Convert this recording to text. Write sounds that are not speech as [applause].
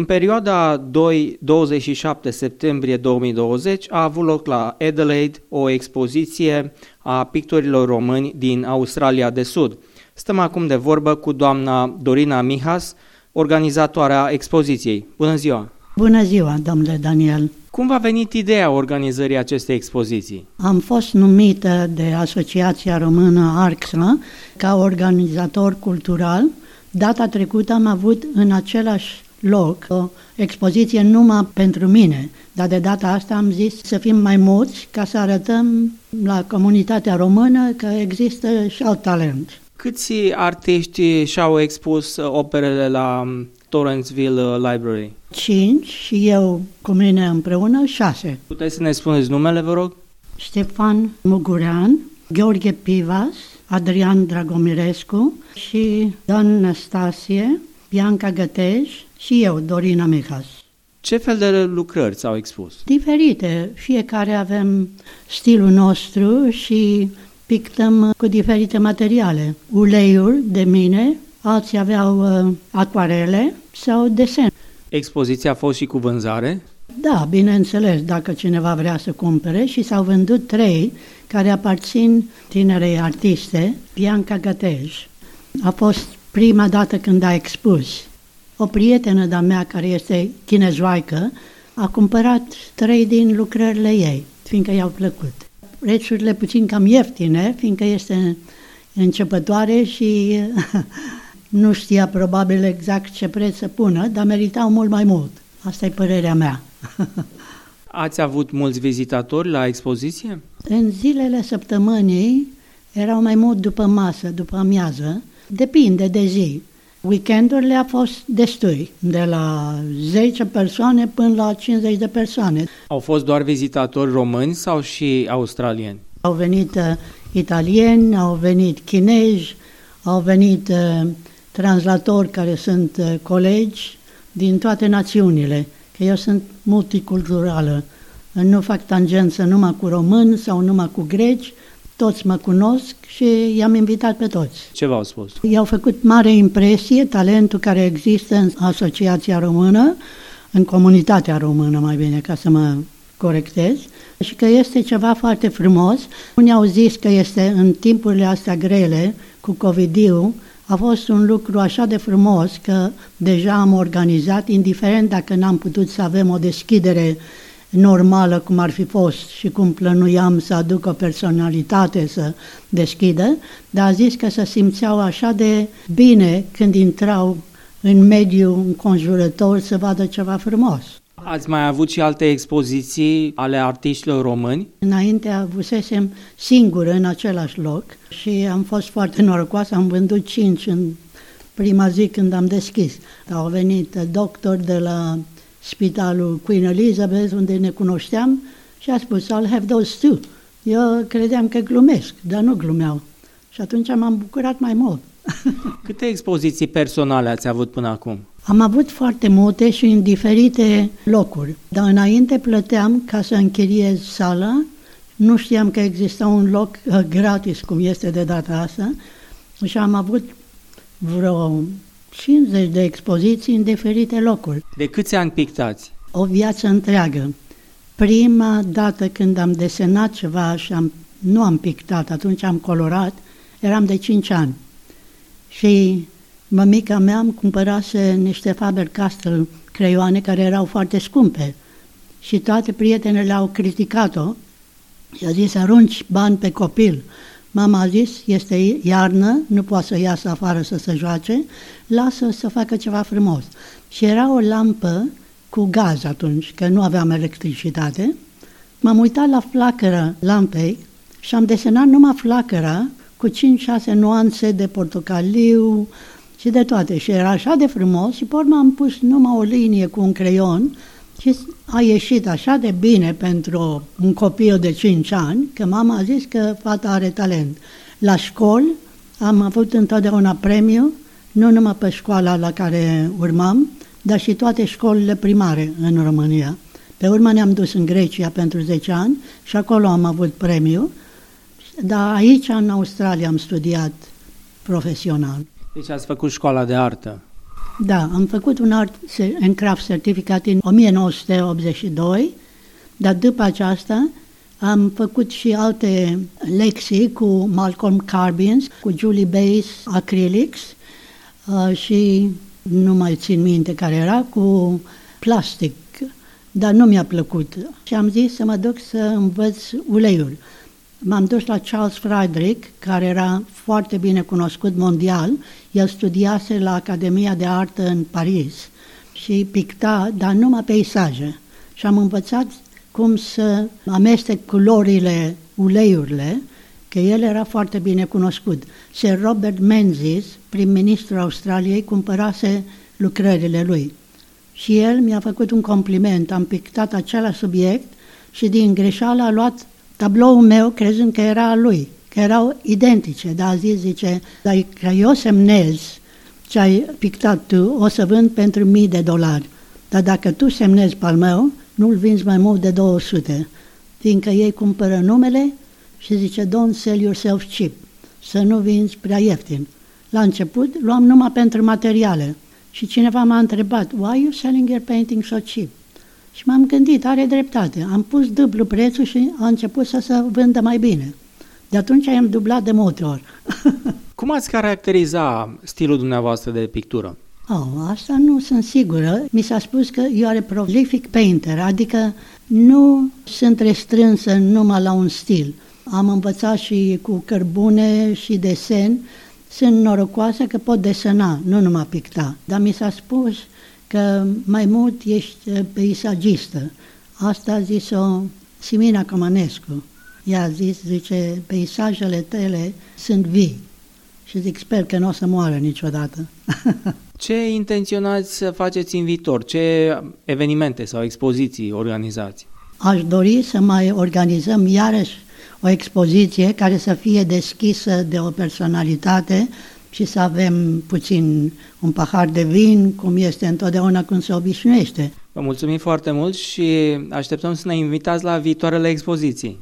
În perioada 2-27 septembrie 2020 a avut loc la Adelaide o expoziție a pictorilor români din Australia de Sud. Stăm acum de vorbă cu doamna Dorina Mihas, organizatoarea expoziției. Bună ziua! Bună ziua, domnule Daniel! Cum v-a venit ideea organizării acestei expoziții? Am fost numită de Asociația Română ARXA ca organizator cultural. Data trecută am avut în același loc o expoziție numai pentru mine, dar de data asta am zis să fim mai mulți ca să arătăm la comunitatea română că există și alt talent. Câți artiști și-au expus operele la Torrentsville Library? Cinci și eu cu mine împreună șase. Puteți să ne spuneți numele, vă rog? Ștefan Mugurean, Gheorghe Pivas, Adrian Dragomirescu și Dan Nastasie, Bianca Gătej și eu, Dorina Mihas. Ce fel de lucrări s-au expus? Diferite. Fiecare avem stilul nostru și pictăm cu diferite materiale. Uleiuri de mine, alții aveau uh, acuarele sau desen. Expoziția a fost și cu vânzare? Da, bineînțeles, dacă cineva vrea să cumpere și s-au vândut trei care aparțin tinerei artiste, Bianca Gătej. A fost prima dată când a expus. O prietenă de-a mea care este chinezoaică a cumpărat trei din lucrările ei, fiindcă i-au plăcut. Prețurile puțin cam ieftine, fiindcă este începătoare și [laughs] nu știa probabil exact ce preț să pună, dar meritau mult mai mult. Asta e părerea mea. [laughs] Ați avut mulți vizitatori la expoziție? În zilele săptămânii erau mai mult după masă, după amiază, depinde de zi. Weekendurile a fost destui, de la 10 persoane până la 50 de persoane. Au fost doar vizitatori români sau și australieni? Au venit uh, italieni, au venit chinezi, au venit uh, translatori care sunt uh, colegi din toate națiunile, că eu sunt multiculturală. Nu fac tangență numai cu români sau numai cu greci, toți mă cunosc și i-am invitat pe toți. Ce v-au spus? I-au făcut mare impresie talentul care există în Asociația Română, în comunitatea română mai bine, ca să mă corectez, și că este ceva foarte frumos. Unii au zis că este în timpurile astea grele, cu covid a fost un lucru așa de frumos că deja am organizat, indiferent dacă n-am putut să avem o deschidere normală cum ar fi fost și cum plănuiam să aduc o personalitate să deschidă, dar a zis că se simțeau așa de bine când intrau în mediul înconjurător să vadă ceva frumos. Ați mai avut și alte expoziții ale artiștilor români? Înainte avusesem singur în același loc și am fost foarte norocoasă, am vândut cinci în prima zi când am deschis. Au venit doctori de la spitalul Queen Elizabeth, unde ne cunoșteam, și a spus, I'll have those too. Eu credeam că glumesc, dar nu glumeau. Și atunci m-am bucurat mai mult. [laughs] Câte expoziții personale ați avut până acum? Am avut foarte multe și în diferite locuri, dar înainte plăteam ca să închiriez sala, nu știam că exista un loc uh, gratis, cum este de data asta, și am avut vreo 50 de expoziții în diferite locuri. De câți ani pictați? O viață întreagă. Prima dată când am desenat ceva și am, nu am pictat, atunci am colorat, eram de 5 ani. Și mămica mea îmi cumpărase niște Faber-Castell creioane care erau foarte scumpe. Și toate prietenele au criticat-o și a zis, arunci bani pe copil. Mama a zis, este iarnă, nu poate să iasă afară să se joace, lasă să facă ceva frumos. Și era o lampă cu gaz atunci, că nu aveam electricitate. M-am uitat la flacăra lampei și am desenat numai flacăra cu 5-6 nuanțe de portocaliu și de toate. Și era așa de frumos și pe urmă am pus numai o linie cu un creion și a ieșit așa de bine pentru un copil de 5 ani, că mama a zis că fata are talent. La școli am avut întotdeauna premiu, nu numai pe școala la care urmam, dar și toate școlile primare în România. Pe urmă ne-am dus în Grecia pentru 10 ani și acolo am avut premiu, dar aici, în Australia, am studiat profesional. Deci ați făcut școala de artă. Da, am făcut un art and craft certificat în 1982, dar după aceasta am făcut și alte lecții cu Malcolm Carbins, cu Julie Bass Acrylics uh, și nu mai țin minte care era, cu plastic, dar nu mi-a plăcut. Și am zis să mă duc să învăț uleiul. M-am dus la Charles Friedrich, care era foarte bine cunoscut mondial. El studiase la Academia de Artă în Paris și picta, dar numai peisaje. Și am învățat cum să amestec culorile, uleiurile, că el era foarte bine cunoscut. Sir Robert Menzies, prim-ministrul Australiei, cumpărase lucrările lui. Și el mi-a făcut un compliment, am pictat același subiect și din greșeală a luat tabloul meu crezând că era al lui, că erau identice, dar a zis, zice, dar că eu semnez ce ai pictat tu, o să vând pentru mii de dolari. Dar dacă tu semnezi pe al meu, nu-l vinzi mai mult de 200, fiindcă ei cumpără numele și zice, don't sell yourself cheap, să nu vinzi prea ieftin. La început luam numai pentru materiale și cineva m-a întrebat, why are you selling your painting so cheap? Și m-am gândit, are dreptate. Am pus dublu prețul și a început să se vândă mai bine. De atunci am dublat de multe ori. [laughs] Cum ați caracteriza stilul dumneavoastră de pictură? Oh, asta nu sunt sigură. Mi s-a spus că eu are prolific painter, adică nu sunt restrânsă numai la un stil. Am învățat și cu cărbune și desen. Sunt norocoasă că pot desena, nu numai picta. Dar mi s-a spus că mai mult ești peisagistă. Asta a zis-o Simina Comănescu. Ea a zis, zice, peisajele tale sunt vii. Și zic, sper că nu o să moară niciodată. [laughs] Ce intenționați să faceți în viitor? Ce evenimente sau expoziții organizați? Aș dori să mai organizăm iarăși o expoziție care să fie deschisă de o personalitate și să avem puțin un pahar de vin, cum este întotdeauna cum se obișnuiește. Vă mulțumim foarte mult și așteptăm să ne invitați la viitoarele expoziții.